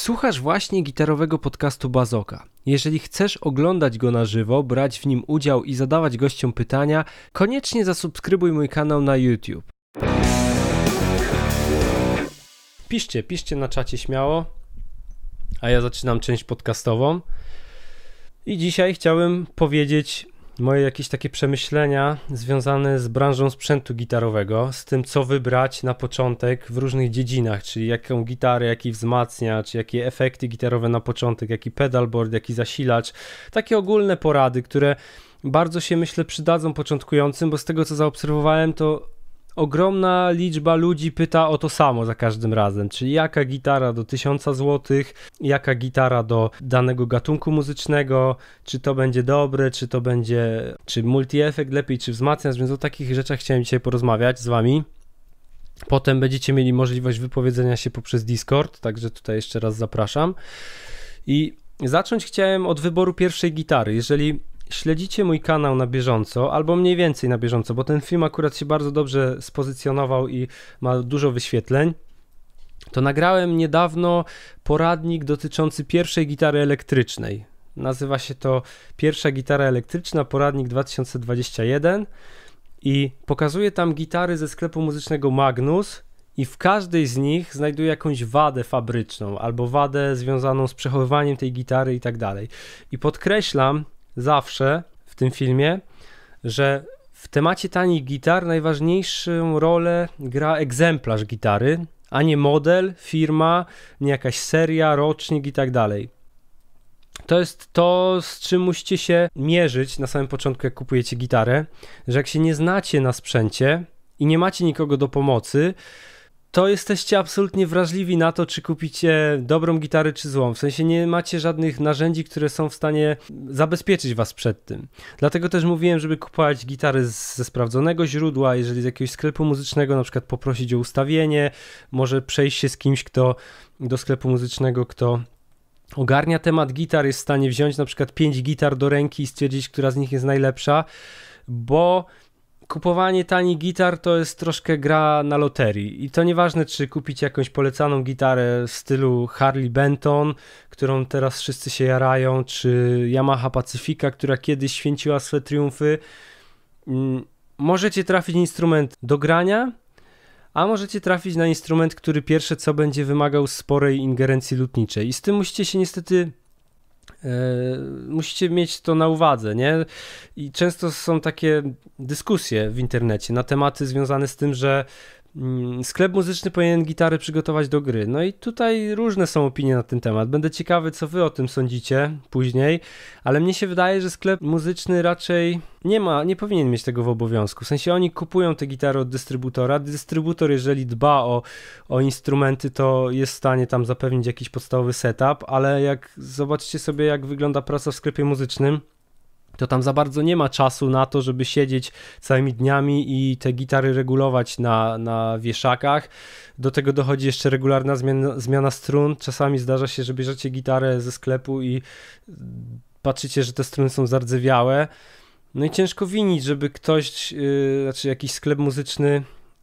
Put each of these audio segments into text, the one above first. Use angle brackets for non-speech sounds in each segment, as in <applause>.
Słuchasz właśnie gitarowego podcastu Bazoka. Jeżeli chcesz oglądać go na żywo, brać w nim udział i zadawać gościom pytania, koniecznie zasubskrybuj mój kanał na YouTube. Piszcie, piszcie na czacie śmiało, a ja zaczynam część podcastową. I dzisiaj chciałem powiedzieć moje jakieś takie przemyślenia związane z branżą sprzętu gitarowego, z tym co wybrać na początek w różnych dziedzinach, czyli jaką gitarę, jaki wzmacniacz, jakie efekty gitarowe na początek, jaki pedalboard, jaki zasilacz. Takie ogólne porady, które bardzo się myślę przydadzą początkującym, bo z tego co zaobserwowałem to ogromna liczba ludzi pyta o to samo za każdym razem, czyli jaka gitara do 1000 zł, jaka gitara do danego gatunku muzycznego, czy to będzie dobre, czy to będzie, czy multi-efekt lepiej, czy wzmacniacz, więc o takich rzeczach chciałem dzisiaj porozmawiać z wami. Potem będziecie mieli możliwość wypowiedzenia się poprzez Discord, także tutaj jeszcze raz zapraszam. I zacząć chciałem od wyboru pierwszej gitary. Jeżeli śledzicie mój kanał na bieżąco, albo mniej więcej na bieżąco, bo ten film akurat się bardzo dobrze spozycjonował i ma dużo wyświetleń, to nagrałem niedawno poradnik dotyczący pierwszej gitary elektrycznej. Nazywa się to Pierwsza gitara elektryczna, poradnik 2021 i pokazuję tam gitary ze sklepu muzycznego Magnus i w każdej z nich znajduję jakąś wadę fabryczną albo wadę związaną z przechowywaniem tej gitary i tak dalej. I podkreślam, zawsze w tym filmie, że w temacie tanich gitar najważniejszą rolę gra egzemplarz gitary, a nie model, firma, nie jakaś seria, rocznik i tak dalej. To jest to, z czym musicie się mierzyć na samym początku, jak kupujecie gitarę, że jak się nie znacie na sprzęcie i nie macie nikogo do pomocy, to jesteście absolutnie wrażliwi na to, czy kupicie dobrą gitarę, czy złą. W sensie nie macie żadnych narzędzi, które są w stanie zabezpieczyć was przed tym. Dlatego też mówiłem, żeby kupować gitary ze sprawdzonego źródła, jeżeli z jakiegoś sklepu muzycznego, na przykład poprosić o ustawienie, może przejść się z kimś, kto do sklepu muzycznego, kto ogarnia temat gitar, jest w stanie wziąć na przykład 5 gitar do ręki i stwierdzić, która z nich jest najlepsza, bo kupowanie tanich gitar to jest troszkę gra na loterii. I to nieważne, czy kupić jakąś polecaną gitarę w stylu Harley Benton, którą teraz wszyscy się jarają, czy Yamaha Pacifica, która kiedyś święciła swe triumfy. Mm, możecie trafić instrument do grania, a możecie trafić na instrument, który pierwsze co będzie wymagał sporej ingerencji lutniczej. I z tym musicie się niestety musicie mieć to na uwadze, nie? I często są takie dyskusje w internecie na tematy związane z tym, że sklep muzyczny powinien gitary przygotować do gry. No i tutaj różne są opinie na ten temat. Będę ciekawy, co wy o tym sądzicie później, ale mnie się wydaje, że sklep muzyczny raczej nie ma, nie powinien mieć tego w obowiązku. W sensie oni kupują te gitary od dystrybutora. Dystrybutor, jeżeli dba o, o instrumenty, to jest w stanie tam zapewnić jakiś podstawowy setup, ale jak zobaczcie sobie, jak wygląda praca w sklepie muzycznym, to tam za bardzo nie ma czasu na to, żeby siedzieć całymi dniami i te gitary regulować na, na wieszakach. Do tego dochodzi jeszcze regularna zmiana, zmiana strun. Czasami zdarza się, że bierzecie gitarę ze sklepu i patrzycie, że te struny są zardzewiałe. No i ciężko winić, żeby ktoś, yy, znaczy jakiś sklep muzyczny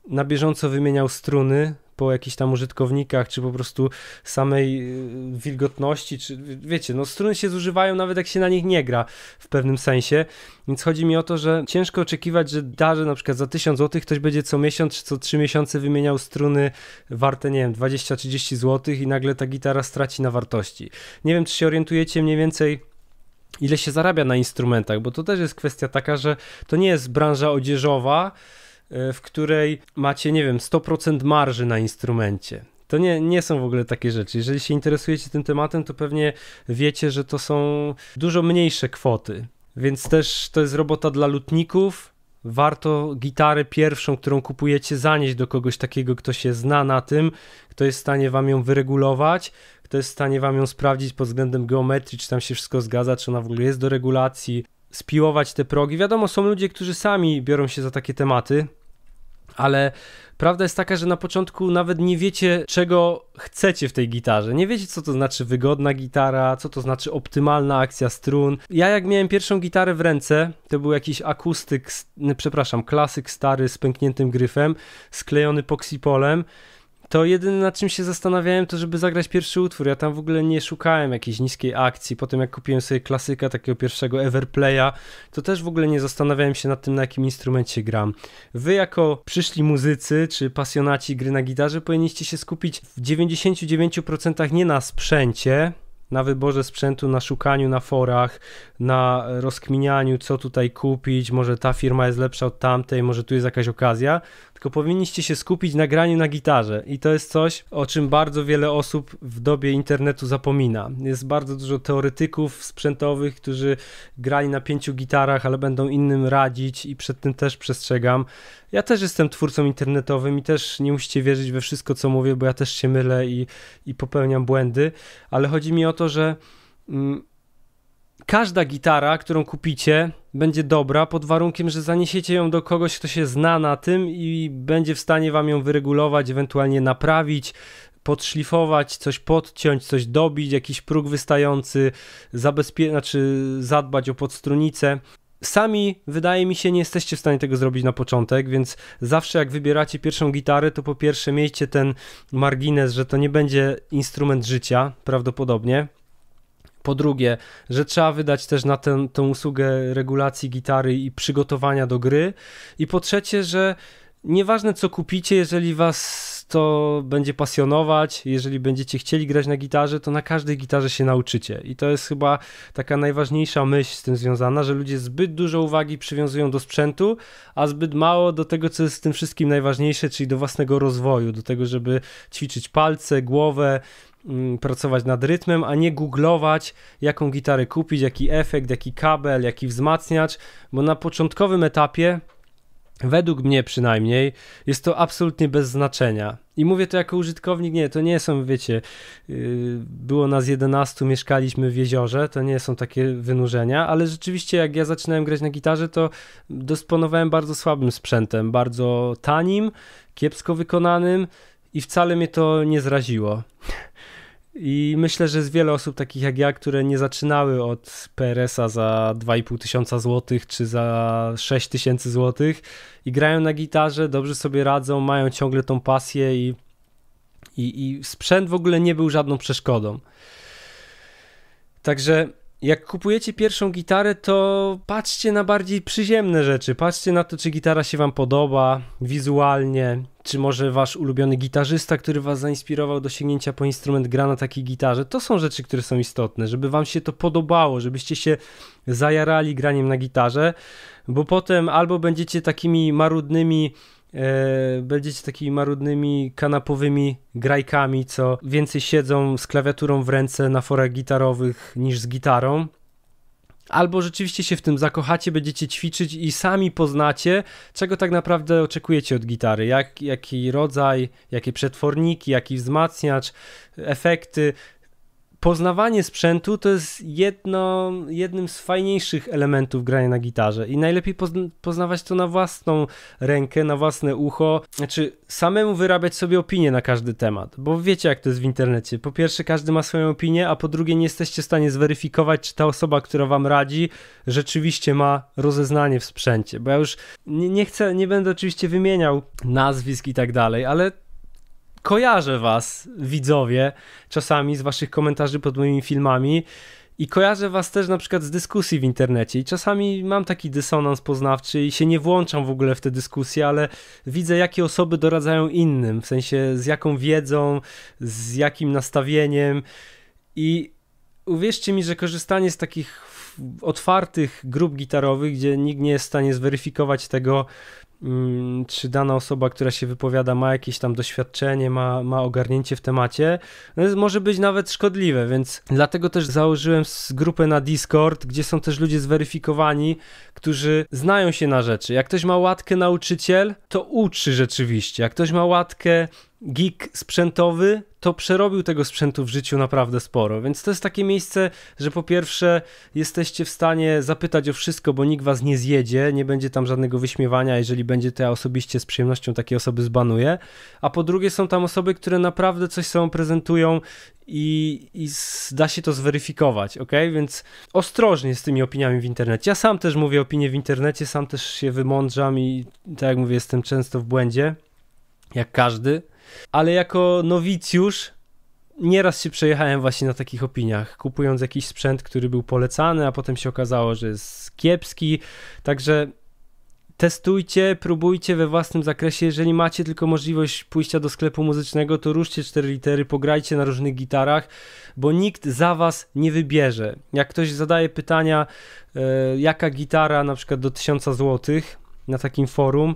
na bieżąco wymieniał struny, po jakichś tam użytkownikach, czy po prostu samej y, wilgotności, czy wiecie, no struny się zużywają nawet jak się na nich nie gra w pewnym sensie, więc chodzi mi o to, że ciężko oczekiwać, że darze na przykład za 1000 zł ktoś będzie co miesiąc czy co 3 miesiące wymieniał struny warte, nie wiem, 20-30 zł i nagle ta gitara straci na wartości. Nie wiem, czy się orientujecie mniej więcej ile się zarabia na instrumentach, bo to też jest kwestia taka, że to nie jest branża odzieżowa, w której macie, nie wiem, 100% marży na instrumencie. To nie, nie są w ogóle takie rzeczy. Jeżeli się interesujecie tym tematem, to pewnie wiecie, że to są dużo mniejsze kwoty. Więc też to jest robota dla lutników. Warto gitarę pierwszą, którą kupujecie, zanieść do kogoś takiego, kto się zna na tym, kto jest w stanie wam ją wyregulować, kto jest w stanie wam ją sprawdzić pod względem geometrii, czy tam się wszystko zgadza, czy ona w ogóle jest do regulacji, spiłować te progi. Wiadomo, są ludzie, którzy sami biorą się za takie tematy, ale prawda jest taka, że na początku nawet nie wiecie, czego chcecie w tej gitarze. Nie wiecie, co to znaczy wygodna gitara, co to znaczy optymalna akcja strun. Ja, jak miałem pierwszą gitarę w ręce, to był jakiś akustyk, przepraszam, klasyk stary z pękniętym gryfem, sklejony poksipolem to jedyne na czym się zastanawiałem to, żeby zagrać pierwszy utwór. Ja tam w ogóle nie szukałem jakiejś niskiej akcji. Potem jak kupiłem sobie klasyka takiego pierwszego Everplaya, to też w ogóle nie zastanawiałem się nad tym, na jakim instrumencie gram. Wy jako przyszli muzycy, czy pasjonaci gry na gitarze, powinniście się skupić w 99% nie na sprzęcie, na wyborze sprzętu, na szukaniu na forach, na rozkminianiu, co tutaj kupić, może ta firma jest lepsza od tamtej, może tu jest jakaś okazja, tylko powinniście się skupić na graniu na gitarze i to jest coś, o czym bardzo wiele osób w dobie internetu zapomina. Jest bardzo dużo teoretyków sprzętowych, którzy grali na pięciu gitarach, ale będą innym radzić i przed tym też przestrzegam. Ja też jestem twórcą internetowym i też nie musicie wierzyć we wszystko, co mówię, bo ja też się mylę i, i popełniam błędy, ale chodzi mi o to, że mm, każda gitara, którą kupicie, będzie dobra pod warunkiem, że zaniesiecie ją do kogoś, kto się zna na tym i będzie w stanie wam ją wyregulować, ewentualnie naprawić, podszlifować, coś podciąć, coś dobić, jakiś próg wystający, zabezpie- znaczy zadbać o podstrunicę. Sami, wydaje mi się, nie jesteście w stanie tego zrobić na początek, więc zawsze jak wybieracie pierwszą gitarę, to po pierwsze miejcie ten margines, że to nie będzie instrument życia, prawdopodobnie. Po drugie, że trzeba wydać też na tę, usługę regulacji gitary i przygotowania do gry. I po trzecie, że nieważne co kupicie, jeżeli was to będzie pasjonować, jeżeli będziecie chcieli grać na gitarze, to na każdej gitarze się nauczycie. I to jest chyba taka najważniejsza myśl z tym związana, że ludzie zbyt dużo uwagi przywiązują do sprzętu, a zbyt mało do tego, co jest z tym wszystkim najważniejsze, czyli do własnego rozwoju, do tego, żeby ćwiczyć palce, głowę, pracować nad rytmem, a nie googlować, jaką gitarę kupić, jaki efekt, jaki kabel, jaki wzmacniacz, bo na początkowym etapie Według mnie przynajmniej jest to absolutnie bez znaczenia. I mówię to jako użytkownik, nie, to nie są, wiecie, yy, było nas 11, mieszkaliśmy w jeziorze, to nie są takie wynurzenia, ale rzeczywiście jak ja zaczynałem grać na gitarze, to dysponowałem bardzo słabym sprzętem, bardzo tanim, kiepsko wykonanym i wcale mnie to nie zraziło. I myślę, że jest wiele osób takich jak ja, które nie zaczynały od PRS-a za 2,5 tysiąca złotych czy za 6 tysięcy złotych i grają na gitarze, dobrze sobie radzą, mają ciągle tą pasję i, i, i sprzęt w ogóle nie był żadną przeszkodą. Także jak kupujecie pierwszą gitarę, to patrzcie na bardziej przyziemne rzeczy. Patrzcie na to, czy gitara się Wam podoba wizualnie, czy może Wasz ulubiony gitarzysta, który Was zainspirował do sięgnięcia po instrument, gra na takiej gitarze. To są rzeczy, które są istotne, żeby Wam się to podobało, żebyście się zajarali graniem na gitarze, bo potem albo będziecie takimi marudnymi będziecie takimi marudnymi, kanapowymi grajkami, co więcej siedzą z klawiaturą w ręce na forach gitarowych niż z gitarą. Albo rzeczywiście się w tym zakochacie, będziecie ćwiczyć i sami poznacie, czego tak naprawdę oczekujecie od gitary. Jak, jaki rodzaj, jakie przetworniki, jaki wzmacniacz, efekty poznawanie sprzętu to jest jedno, jednym z fajniejszych elementów grania na gitarze i najlepiej poznawać to na własną rękę, na własne ucho, znaczy samemu wyrabiać sobie opinię na każdy temat, bo wiecie jak to jest w internecie. Po pierwsze każdy ma swoją opinię, a po drugie nie jesteście w stanie zweryfikować, czy ta osoba, która wam radzi, rzeczywiście ma rozeznanie w sprzęcie, bo ja już nie, nie chcę, nie będę oczywiście wymieniał nazwisk i tak dalej, ale kojarzę was, widzowie, czasami z waszych komentarzy pod moimi filmami i kojarzę was też na przykład z dyskusji w internecie i czasami mam taki dysonans poznawczy i się nie włączam w ogóle w te dyskusje, ale widzę jakie osoby doradzają innym, w sensie z jaką wiedzą, z jakim nastawieniem i uwierzcie mi, że korzystanie z takich otwartych grup gitarowych, gdzie nikt nie jest w stanie zweryfikować tego, czy dana osoba, która się wypowiada, ma jakieś tam doświadczenie, ma, ma ogarnięcie w temacie, no może być nawet szkodliwe, więc dlatego też założyłem grupę na Discord, gdzie są też ludzie zweryfikowani, którzy znają się na rzeczy. Jak ktoś ma łatkę nauczyciel, to uczy rzeczywiście. Jak ktoś ma łatkę geek sprzętowy, to przerobił tego sprzętu w życiu naprawdę sporo. Więc to jest takie miejsce, że po pierwsze jesteście w stanie zapytać o wszystko, bo nikt was nie zjedzie, nie będzie tam żadnego wyśmiewania, jeżeli będzie to ja osobiście z przyjemnością takie osoby zbanuję. A po drugie są tam osoby, które naprawdę coś sobą prezentują i, i da się to zweryfikować, ok? Więc ostrożnie z tymi opiniami w internecie. Ja sam też mówię opinie w internecie, sam też się wymądrzam i tak jak mówię, jestem często w błędzie, jak każdy ale jako nowicjusz nieraz się przejechałem właśnie na takich opiniach, kupując jakiś sprzęt, który był polecany, a potem się okazało, że jest kiepski. Także testujcie, próbujcie we własnym zakresie. Jeżeli macie tylko możliwość pójścia do sklepu muzycznego, to ruszcie 4 litery, pograjcie na różnych gitarach, bo nikt za was nie wybierze. Jak ktoś zadaje pytania, e, jaka gitara na przykład do 1000 zł na takim forum,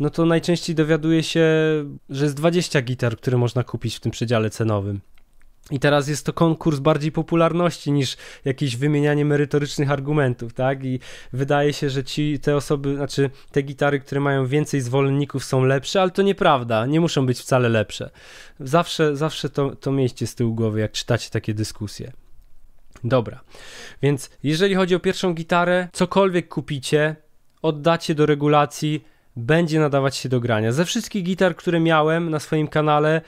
no to najczęściej dowiaduje się, że jest 20 gitar, które można kupić w tym przedziale cenowym. I teraz jest to konkurs bardziej popularności niż jakieś wymienianie merytorycznych argumentów, tak? I wydaje się, że ci, te osoby, znaczy te gitary, które mają więcej zwolenników są lepsze, ale to nieprawda, nie muszą być wcale lepsze. Zawsze, zawsze to, to miejcie z tyłu głowy, jak czytacie takie dyskusje. Dobra, więc jeżeli chodzi o pierwszą gitarę, cokolwiek kupicie, oddacie do regulacji, będzie nadawać się do grania. Ze wszystkich gitar, które miałem na swoim kanale,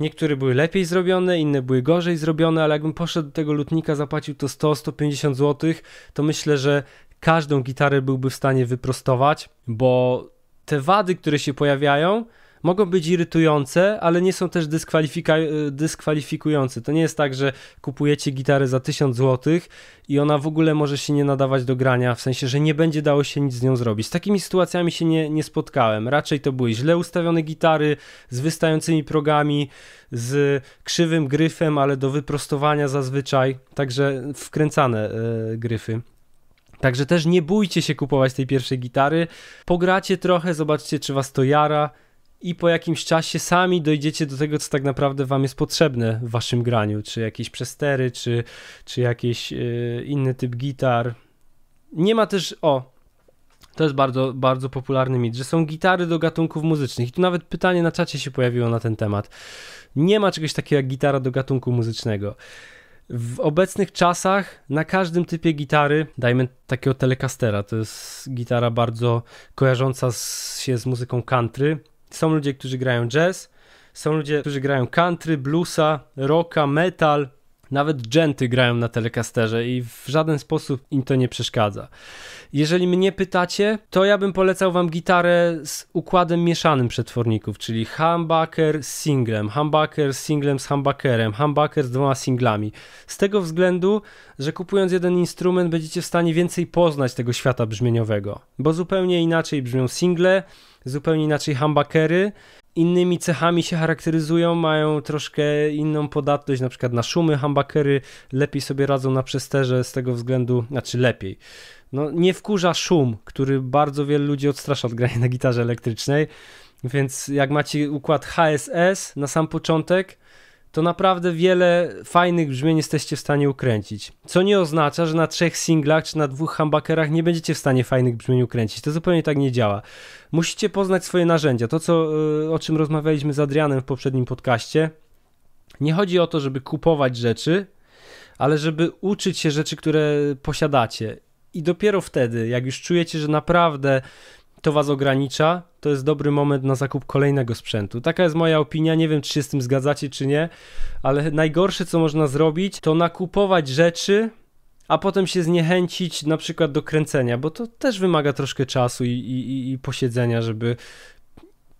Niektóre były lepiej zrobione, inne były gorzej zrobione, ale jakbym poszedł do tego lutnika, zapłacił to 100-150 zł, to myślę, że każdą gitarę byłby w stanie wyprostować, bo te wady, które się pojawiają, mogą być irytujące, ale nie są też dyskwalifikujące. To nie jest tak, że kupujecie gitarę za 1000 zł i ona w ogóle może się nie nadawać do grania, w sensie, że nie będzie dało się nic z nią zrobić. Z takimi sytuacjami się nie, nie spotkałem. Raczej to były źle ustawione gitary z wystającymi progami, z krzywym gryfem, ale do wyprostowania zazwyczaj, także wkręcane yy, gryfy. Także też nie bójcie się kupować tej pierwszej gitary. Pogracie trochę, zobaczcie, czy was to jara i po jakimś czasie sami dojdziecie do tego, co tak naprawdę wam jest potrzebne w waszym graniu, czy jakieś przestery, czy, czy jakiś yy, inny typ gitar. Nie ma też, o, to jest bardzo, bardzo popularny mit, że są gitary do gatunków muzycznych. I tu nawet pytanie na czacie się pojawiło na ten temat. Nie ma czegoś takiego jak gitara do gatunku muzycznego. W obecnych czasach na każdym typie gitary, dajmy takiego Telecastera, to jest gitara bardzo kojarząca się z muzyką country, są ludzie, którzy grają jazz, są ludzie, którzy grają country, bluesa, rocka, metal, nawet genty grają na Telecasterze i w żaden sposób im to nie przeszkadza. Jeżeli mnie pytacie, to ja bym polecał wam gitarę z układem mieszanym przetworników, czyli humbucker z singlem, humbucker z singlem z humbuckerem, humbucker z dwoma singlami. Z tego względu, że kupując jeden instrument będziecie w stanie więcej poznać tego świata brzmieniowego, bo zupełnie inaczej brzmią single, zupełnie inaczej humbuckery, innymi cechami się charakteryzują, mają troszkę inną podatność, na przykład na szumy, humbuckery lepiej sobie radzą na przesterze z tego względu, znaczy lepiej. No, nie wkurza szum, który bardzo wielu ludzi odstrasza od grania na gitarze elektrycznej, więc jak macie układ HSS na sam początek, to naprawdę wiele fajnych brzmień jesteście w stanie ukręcić. Co nie oznacza, że na trzech singlach czy na dwóch humbuckerach nie będziecie w stanie fajnych brzmień ukręcić. To zupełnie tak nie działa. Musicie poznać swoje narzędzia. To, co, y, o czym rozmawialiśmy z Adrianem w poprzednim podcaście. Nie chodzi o to, żeby kupować rzeczy, ale żeby uczyć się rzeczy, które posiadacie. I dopiero wtedy, jak już czujecie, że naprawdę to was ogranicza, to jest dobry moment na zakup kolejnego sprzętu. Taka jest moja opinia, nie wiem czy się z tym zgadzacie czy nie, ale najgorsze co można zrobić to nakupować rzeczy, a potem się zniechęcić na przykład do kręcenia, bo to też wymaga troszkę czasu i, i, i posiedzenia, żeby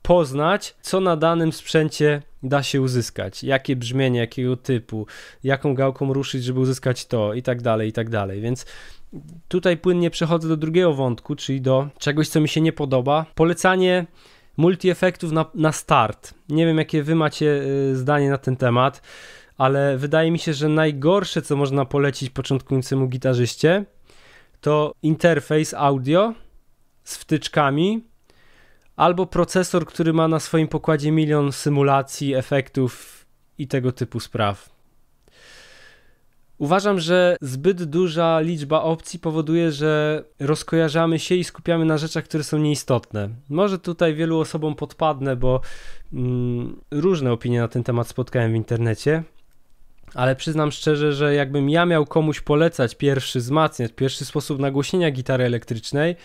poznać, co na danym sprzęcie da się uzyskać, jakie brzmienie, jakiego typu, jaką gałką ruszyć, żeby uzyskać to i tak dalej, i tak dalej. Więc tutaj płynnie przechodzę do drugiego wątku, czyli do czegoś, co mi się nie podoba. Polecanie multi-efektów na, na start. Nie wiem, jakie wy macie y, zdanie na ten temat, ale wydaje mi się, że najgorsze, co można polecić początkującemu gitarzyście, to interfejs audio z wtyczkami albo procesor, który ma na swoim pokładzie milion symulacji, efektów i tego typu spraw. Uważam, że zbyt duża liczba opcji powoduje, że rozkojarzamy się i skupiamy na rzeczach, które są nieistotne. Może tutaj wielu osobom podpadnę, bo mm, różne opinie na ten temat spotkałem w internecie, ale przyznam szczerze, że jakbym ja miał komuś polecać pierwszy wzmacniacz, pierwszy sposób nagłośnienia gitary elektrycznej,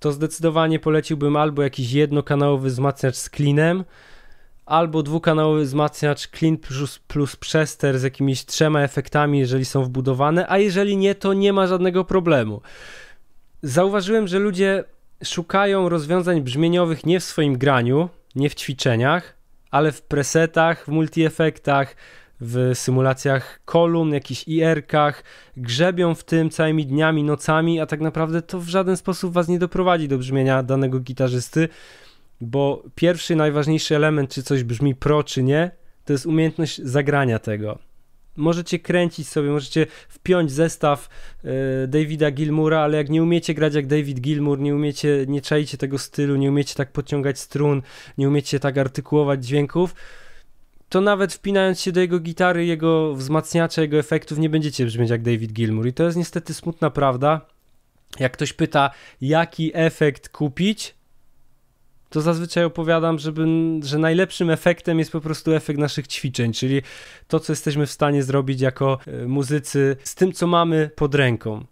to zdecydowanie poleciłbym albo jakiś jednokanałowy wzmacniacz z klinem, albo dwukanałowy wzmacniacz clean plus, plus przester z jakimiś trzema efektami, jeżeli są wbudowane, a jeżeli nie, to nie ma żadnego problemu. Zauważyłem, że ludzie szukają rozwiązań brzmieniowych nie w swoim graniu, nie w ćwiczeniach, ale w presetach, w multi-efektach, w symulacjach kolumn, jakichś IR-kach, grzebią w tym całymi dniami, nocami, a tak naprawdę to w żaden sposób was nie doprowadzi do brzmienia danego gitarzysty, bo pierwszy, najważniejszy element, czy coś brzmi pro, czy nie, to jest umiejętność zagrania tego. Możecie kręcić sobie, możecie wpiąć zestaw y, Davida Gilmura, ale jak nie umiecie grać jak David Gilmour, nie umiecie, nie czaicie tego stylu, nie umiecie tak podciągać strun, nie umiecie tak artykułować dźwięków, to nawet wpinając się do jego gitary, jego wzmacniacza, jego efektów, nie będziecie brzmieć jak David Gilmour. I to jest niestety smutna prawda. Jak ktoś pyta, jaki efekt kupić, to zazwyczaj opowiadam, żeby, że najlepszym efektem jest po prostu efekt naszych ćwiczeń, czyli to, co jesteśmy w stanie zrobić jako e, muzycy z tym, co mamy pod ręką.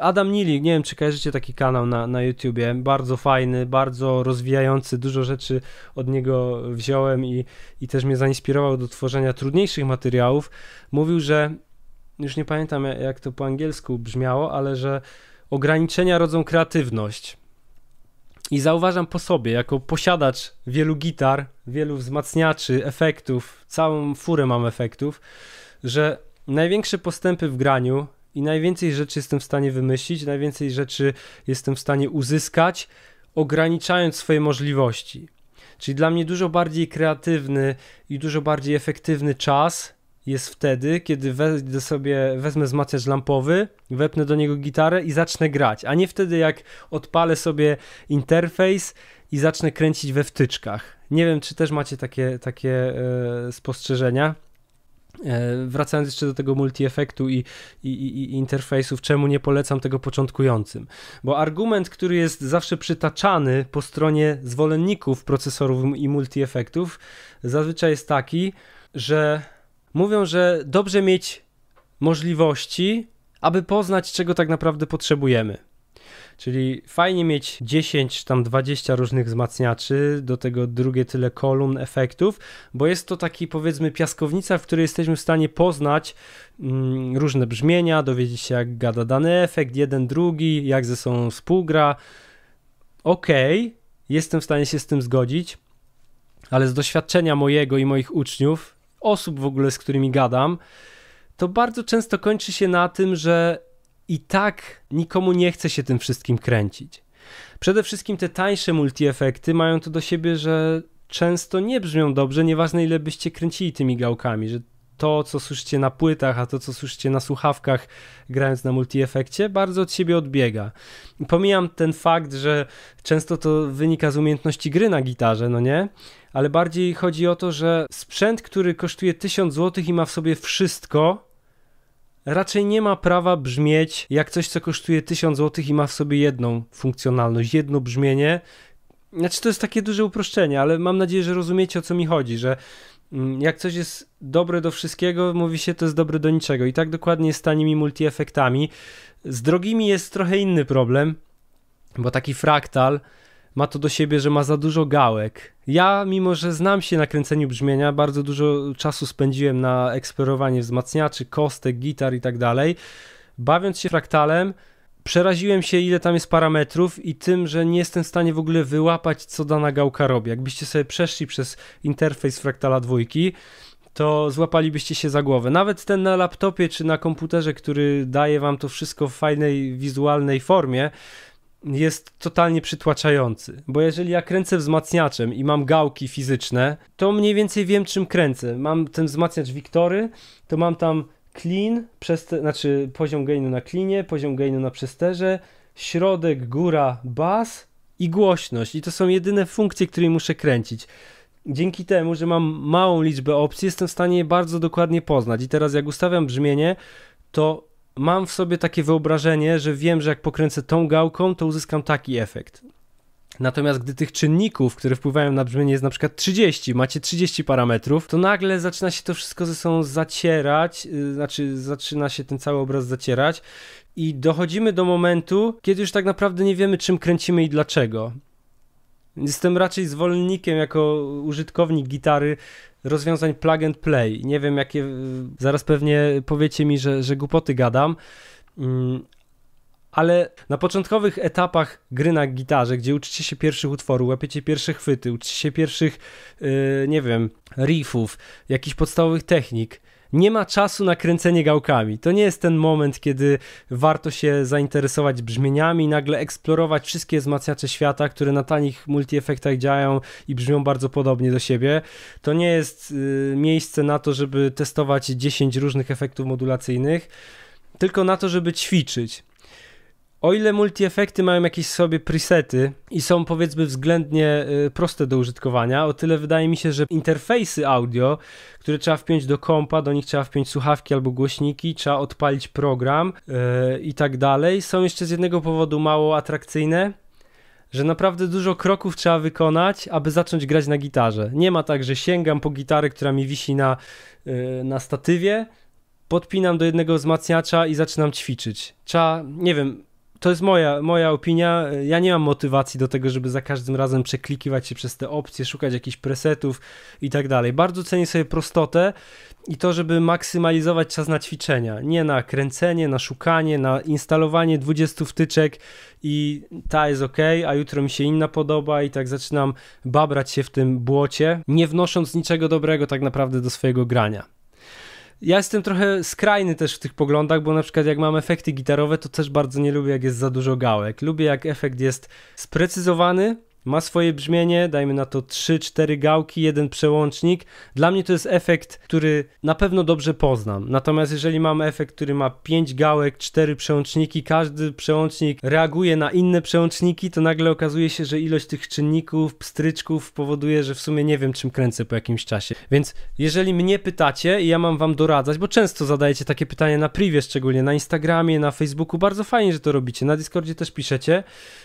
Adam Nili, nie wiem czy kojarzycie taki kanał na, na YouTubie, bardzo fajny, bardzo rozwijający, dużo rzeczy od niego wziąłem i, i też mnie zainspirował do tworzenia trudniejszych materiałów. Mówił, że, już nie pamiętam jak to po angielsku brzmiało, ale że ograniczenia rodzą kreatywność. I zauważam po sobie, jako posiadacz wielu gitar, wielu wzmacniaczy, efektów, całą furę mam efektów, że największe postępy w graniu i najwięcej rzeczy jestem w stanie wymyślić, najwięcej rzeczy jestem w stanie uzyskać, ograniczając swoje możliwości. Czyli dla mnie dużo bardziej kreatywny i dużo bardziej efektywny czas jest wtedy, kiedy wezmę sobie, wezmę wzmacniacz lampowy, wepnę do niego gitarę i zacznę grać, a nie wtedy jak odpalę sobie interfejs i zacznę kręcić we wtyczkach. Nie wiem, czy też macie takie, takie e, spostrzeżenia. E, wracając jeszcze do tego multi-efektu i, i, i, interfejsów, czemu nie polecam tego początkującym? Bo argument, który jest zawsze przytaczany po stronie zwolenników procesorów i multi-efektów, zazwyczaj jest taki, że mówią, że dobrze mieć możliwości, aby poznać, czego tak naprawdę potrzebujemy. Czyli fajnie mieć 10 czy tam 20 różnych wzmacniaczy, do tego drugie tyle kolumn, efektów, bo jest to taki powiedzmy piaskownica, w której jesteśmy w stanie poznać mm, różne brzmienia, dowiedzieć się jak gada dany efekt, jeden, drugi, jak ze sobą współgra. Okej, okay, jestem w stanie się z tym zgodzić, ale z doświadczenia mojego i moich uczniów, osób w ogóle, z którymi gadam, to bardzo często kończy się na tym, że i tak nikomu nie chce się tym wszystkim kręcić. Przede wszystkim te tańsze multi-efekty mają to do siebie, że często nie brzmią dobrze, nieważne ile byście kręcili tymi gałkami, że to, co słyszycie na płytach, a to, co słyszycie na słuchawkach, grając na multi-efekcie, bardzo od siebie odbiega. Pomijam ten fakt, że często to wynika z umiejętności gry na gitarze, no nie? Ale bardziej chodzi o to, że sprzęt, który kosztuje 1000 zł i ma w sobie wszystko, raczej nie ma prawa brzmieć jak coś, co kosztuje 1000 zł i ma w sobie jedną funkcjonalność, jedno brzmienie. Znaczy, to jest takie duże uproszczenie, ale mam nadzieję, że rozumiecie o co mi chodzi, że mm, jak coś jest dobre do wszystkiego, mówi się, to jest dobre do niczego. I tak dokładnie jest z tanimi multi-efektami. Z drogimi jest trochę inny problem, bo taki fraktal ma to do siebie, że ma za dużo gałek. Ja, mimo że znam się na kręceniu brzmienia, bardzo dużo czasu spędziłem na eksplorowanie wzmacniaczy, kostek, gitar i tak dalej. Bawiąc się fraktalem, przeraziłem się, ile tam jest parametrów i tym, że nie jestem w stanie w ogóle wyłapać, co dana gałka robi. Jakbyście sobie przeszli przez interfejs fraktala dwójki, to złapalibyście się za głowę. Nawet ten na laptopie czy na komputerze, który daje wam to wszystko w fajnej, wizualnej formie, jest totalnie przytłaczający, bo jeżeli ja kręcę wzmacniaczem i mam gałki fizyczne, to mniej więcej wiem czym kręcę. Mam ten wzmacniacz Wiktory, to mam tam clean, przeste, znaczy poziom gainu na cleanie, poziom gainu na przesterze, środek, góra, bas i głośność i to są jedyne funkcje, które muszę kręcić. Dzięki temu, że mam małą liczbę opcji, jestem w stanie je bardzo dokładnie poznać. I teraz, jak ustawiam brzmienie, to mam w sobie takie wyobrażenie, że wiem, że jak pokręcę tą gałką, to uzyskam taki efekt. Natomiast gdy tych czynników, które wpływają na brzmienie jest na przykład 30, macie 30 parametrów, to nagle zaczyna się to wszystko ze sobą zacierać, yy, znaczy zaczyna się ten cały obraz zacierać i dochodzimy do momentu, kiedy już tak naprawdę nie wiemy czym kręcimy i dlaczego. Jestem raczej zwolennikiem jako użytkownik gitary rozwiązań plug and play. Nie wiem jakie, zaraz pewnie powiecie mi, że, że głupoty gadam, mm, ale na początkowych etapach gry na gitarze, gdzie uczycie się pierwszych utworów, łapiecie pierwsze chwyty, uczycie się pierwszych, yy, nie wiem, riffów, jakichś podstawowych technik, nie ma czasu na kręcenie gałkami. To nie jest ten moment, kiedy warto się zainteresować brzmieniami i nagle eksplorować wszystkie wzmacniacze świata, które na tanich multi-efektach działają i brzmią bardzo podobnie do siebie. To nie jest y, miejsce na to, żeby testować 10 różnych efektów modulacyjnych, tylko na to, żeby ćwiczyć. O ile multi-efekty mają jakieś sobie presety i są powiedzmy względnie y, proste do użytkowania, o tyle wydaje mi się, że interfejsy audio, które trzeba wpiąć do kompa, do nich trzeba wpiąć słuchawki albo głośniki, trzeba odpalić program yy, i tak dalej, są jeszcze z jednego powodu mało atrakcyjne, że naprawdę dużo kroków trzeba wykonać, aby zacząć grać na gitarze. Nie ma tak, że sięgam po gitarę, która mi wisi na, yy, na statywie, podpinam do jednego wzmacniacza i zaczynam ćwiczyć. Trzeba, nie wiem, to jest moja, moja opinia. Ja nie mam motywacji do tego, żeby za każdym razem przeklikiwać się przez te opcje, szukać jakichś presetów i tak dalej. Bardzo cenię sobie prostotę i to, żeby maksymalizować czas na ćwiczenia. Nie na kręcenie, na szukanie, na instalowanie 20 wtyczek i ta jest ok, a jutro mi się inna podoba i tak zaczynam babrać się w tym błocie, nie wnosząc niczego dobrego tak naprawdę do swojego grania. Ja jestem trochę skrajny też w tych poglądach, bo na przykład jak mam efekty gitarowe, to też bardzo nie lubię, jak jest za dużo gałek. Lubię, jak efekt jest sprecyzowany, ma swoje brzmienie, dajmy na to 3-4 gałki, jeden przełącznik. Dla mnie to jest efekt, który na pewno dobrze poznam. Natomiast jeżeli mam efekt, który ma 5 gałek, 4 przełączniki, każdy przełącznik reaguje na inne przełączniki, to nagle okazuje się, że ilość tych czynników, pstryczków powoduje, że w sumie nie wiem, czym kręcę po jakimś czasie. Więc jeżeli mnie pytacie i ja mam wam doradzać, bo często zadajecie takie pytania na privie, szczególnie na Instagramie, na Facebooku, bardzo fajnie, że to robicie, na Discordzie też piszecie,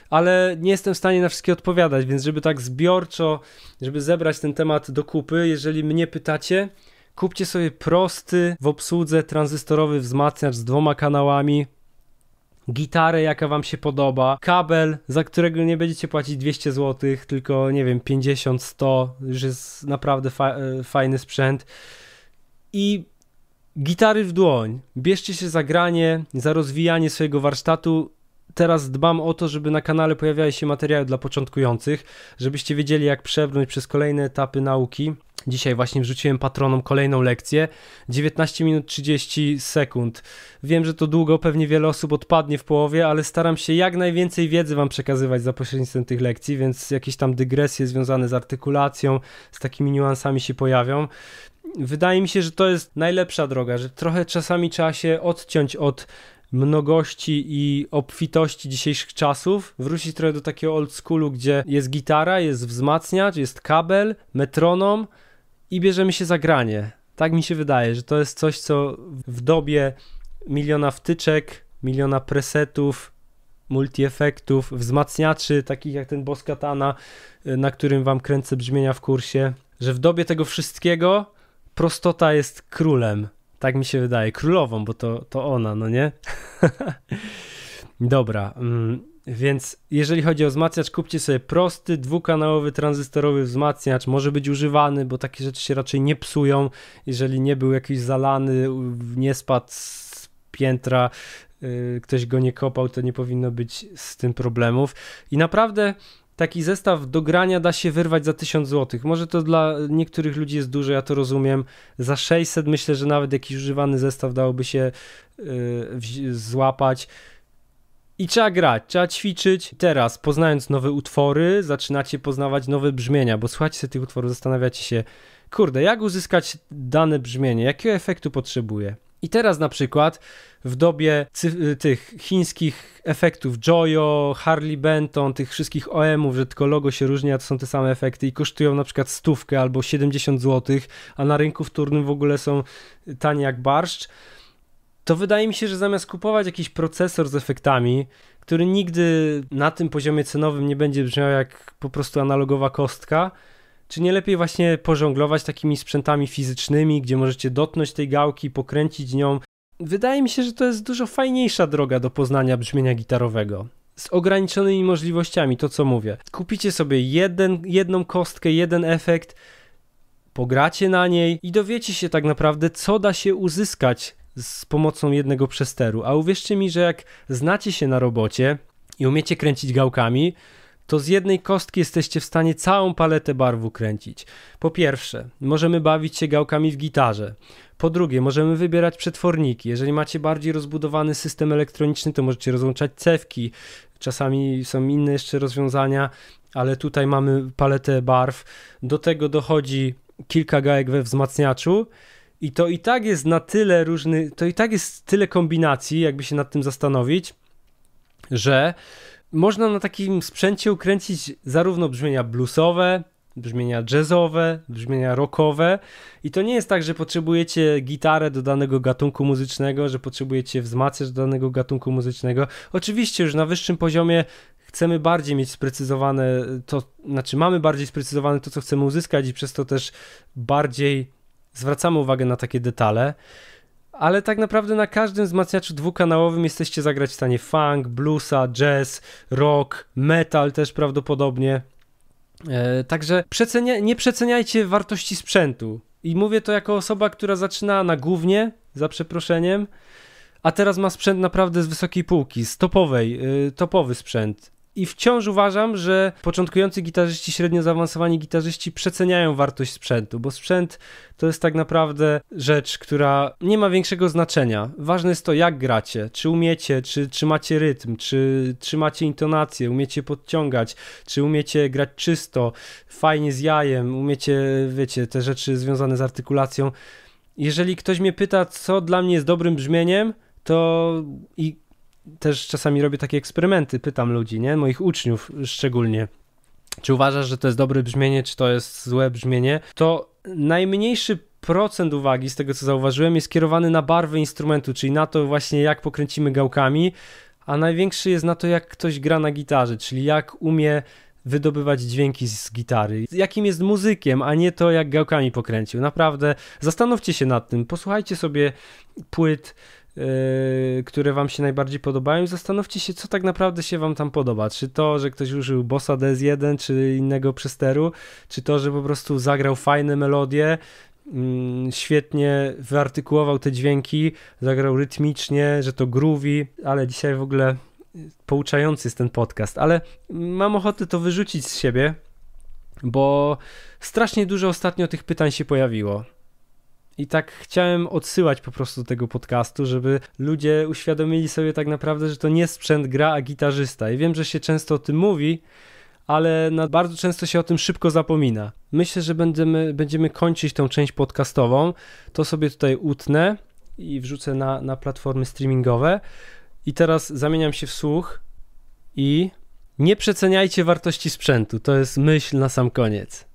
ale nie jestem w stanie na wszystkie odpowiadać, więc żeby tak zbiorczo, żeby zebrać ten temat do kupy, jeżeli mnie pytacie, kupcie sobie prosty w obsłudze tranzystorowy wzmacniacz z dwoma kanałami, gitarę, jaka wam się podoba, kabel, za którego nie będziecie płacić 200 zł, tylko nie wiem, 50, 100, już jest naprawdę fa e, fajny sprzęt i gitary w dłoń. Bierzcie się za granie, za rozwijanie swojego warsztatu teraz dbam o to, żeby na kanale pojawiały się materiały dla początkujących, żebyście wiedzieli, jak przebrnąć przez kolejne etapy nauki. Dzisiaj właśnie wrzuciłem patronom kolejną lekcję. 19 minut 30 sekund. Wiem, że to długo, pewnie wiele osób odpadnie w połowie, ale staram się jak najwięcej wiedzy Wam przekazywać za pośrednictwem tych lekcji, więc jakieś tam dygresje związane z artykulacją, z takimi niuansami się pojawią. Wydaje mi się, że to jest najlepsza droga, że trochę czasami trzeba się odciąć od mnogości i obfitości dzisiejszych czasów, wrócić trochę do takiego old schoolu, gdzie jest gitara, jest wzmacniacz, jest kabel, metronom i bierzemy się za granie. Tak mi się wydaje, że to jest coś, co w dobie miliona wtyczek, miliona presetów, multi-efektów, wzmacniaczy, takich jak ten Boss Katana, na którym wam kręcę brzmienia w kursie, że w dobie tego wszystkiego prostota jest królem. Tak mi się wydaje. Królową, bo to, to ona, no nie? <laughs> Dobra. Mm, więc jeżeli chodzi o wzmacniacz, kupcie sobie prosty, dwukanałowy, tranzystorowy wzmacniacz. Może być używany, bo takie rzeczy się raczej nie psują. Jeżeli nie był jakiś zalany, nie spadł z piętra, yy, ktoś go nie kopał, to nie powinno być z tym problemów. I naprawdę taki zestaw do grania da się wyrwać za 1000 zł. Może to dla niektórych ludzi jest dużo, ja to rozumiem. Za 600 myślę, że nawet jakiś używany zestaw dałoby się yy, złapać. I trzeba grać, trzeba ćwiczyć. Teraz, poznając nowe utwory, zaczynacie poznawać nowe brzmienia, bo słuchacie tych utworów, zastanawiacie się, kurde, jak uzyskać dane brzmienie, jakiego efektu potrzebuję. I teraz na przykład w dobie y, tych chińskich efektów Joyo, Harley Benton, tych wszystkich OM-ów, że tylko logo się różni, a to są te same efekty i kosztują na przykład stówkę albo 70 zł, a na rynku wtórnym w ogóle są tanie jak barszcz, to wydaje mi się, że zamiast kupować jakiś procesor z efektami, który nigdy na tym poziomie cenowym nie będzie brzmiał jak po prostu analogowa kostka, czy nie lepiej właśnie pożonglować takimi sprzętami fizycznymi, gdzie możecie dotknąć tej gałki, pokręcić nią? Wydaje mi się, że to jest dużo fajniejsza droga do poznania brzmienia gitarowego. Z ograniczonymi możliwościami, to co mówię. Kupicie sobie jeden, jedną kostkę, jeden efekt, pogracie na niej i dowiecie się tak naprawdę, co da się uzyskać z pomocą jednego przesteru. A uwierzcie mi, że jak znacie się na robocie i umiecie kręcić gałkami, to z jednej kostki jesteście w stanie całą paletę barwu kręcić. Po pierwsze, możemy bawić się gałkami w gitarze. Po drugie, możemy wybierać przetworniki. Jeżeli macie bardziej rozbudowany system elektroniczny, to możecie rozłączać cewki. Czasami są inne jeszcze rozwiązania, ale tutaj mamy paletę barw. Do tego dochodzi kilka gałek we wzmacniaczu. I to i tak jest na tyle różny, to i tak jest tyle kombinacji, jakby się nad tym zastanowić, że można na takim sprzęcie ukręcić zarówno brzmienia bluesowe, brzmienia jazzowe, brzmienia rockowe i to nie jest tak, że potrzebujecie gitarę do danego gatunku muzycznego, że potrzebujecie wzmacniacz do danego gatunku muzycznego. Oczywiście już na wyższym poziomie chcemy bardziej mieć sprecyzowane to, znaczy mamy bardziej sprecyzowane to, co chcemy uzyskać i przez to też bardziej zwracamy uwagę na takie detale ale tak naprawdę na każdym wzmacniaczu dwukanałowym jesteście zagrać w stanie funk, bluesa, jazz, rock, metal też prawdopodobnie. E, także przecenia, nie przeceniajcie wartości sprzętu. I mówię to jako osoba, która zaczyna na głównie, za przeproszeniem, a teraz ma sprzęt naprawdę z wysokiej półki, z topowej, y, topowy sprzęt. I wciąż uważam, że początkujący gitarzyści, średnio zaawansowani gitarzyści przeceniają wartość sprzętu, bo sprzęt to jest tak naprawdę rzecz, która nie ma większego znaczenia. Ważne jest to, jak gracie, czy umiecie, czy, czy macie rytm, czy, czy macie intonację, umiecie podciągać, czy umiecie grać czysto, fajnie z jajem, umiecie, wiecie, te rzeczy związane z artykulacją. Jeżeli ktoś mnie pyta, co dla mnie jest dobrym brzmieniem, to i też czasami robię takie eksperymenty, pytam ludzi, nie? Moich uczniów szczególnie. Czy uważasz, że to jest dobre brzmienie, czy to jest złe brzmienie? To najmniejszy procent uwagi z tego, co zauważyłem, jest kierowany na barwę instrumentu, czyli na to właśnie, jak pokręcimy gałkami, a największy jest na to, jak ktoś gra na gitarze, czyli jak umie wydobywać dźwięki z gitary, jakim jest muzykiem, a nie to, jak gałkami pokręcił. Naprawdę zastanówcie się nad tym, posłuchajcie sobie płyt które wam się najbardziej podobają i zastanówcie się, co tak naprawdę się wam tam podoba. Czy to, że ktoś użył Bossa DS1, czy innego przesteru, czy to, że po prostu zagrał fajne melodie, mm, świetnie wyartykułował te dźwięki, zagrał rytmicznie, że to groovy, ale dzisiaj w ogóle pouczający jest ten podcast, ale mam ochotę to wyrzucić z siebie, bo strasznie dużo ostatnio tych pytań się pojawiło. I tak chciałem odsyłać po prostu do tego podcastu, żeby ludzie uświadomili sobie tak naprawdę, że to nie sprzęt gra, a gitarzysta. I wiem, że się często o tym mówi, ale bardzo często się o tym szybko zapomina. Myślę, że będziemy, będziemy kończyć tą część podcastową. To sobie tutaj utnę i wrzucę na, na platformy streamingowe. I teraz zamieniam się w słuch i nie przeceniajcie wartości sprzętu. To jest myśl na sam koniec.